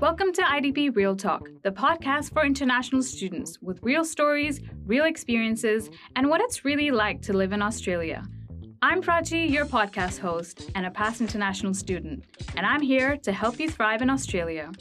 Welcome to IDP Real Talk, the podcast for international students with real stories, real experiences, and what it's really like to live in Australia. I'm Prachi, your podcast host and a past international student, and I'm here to help you thrive in Australia.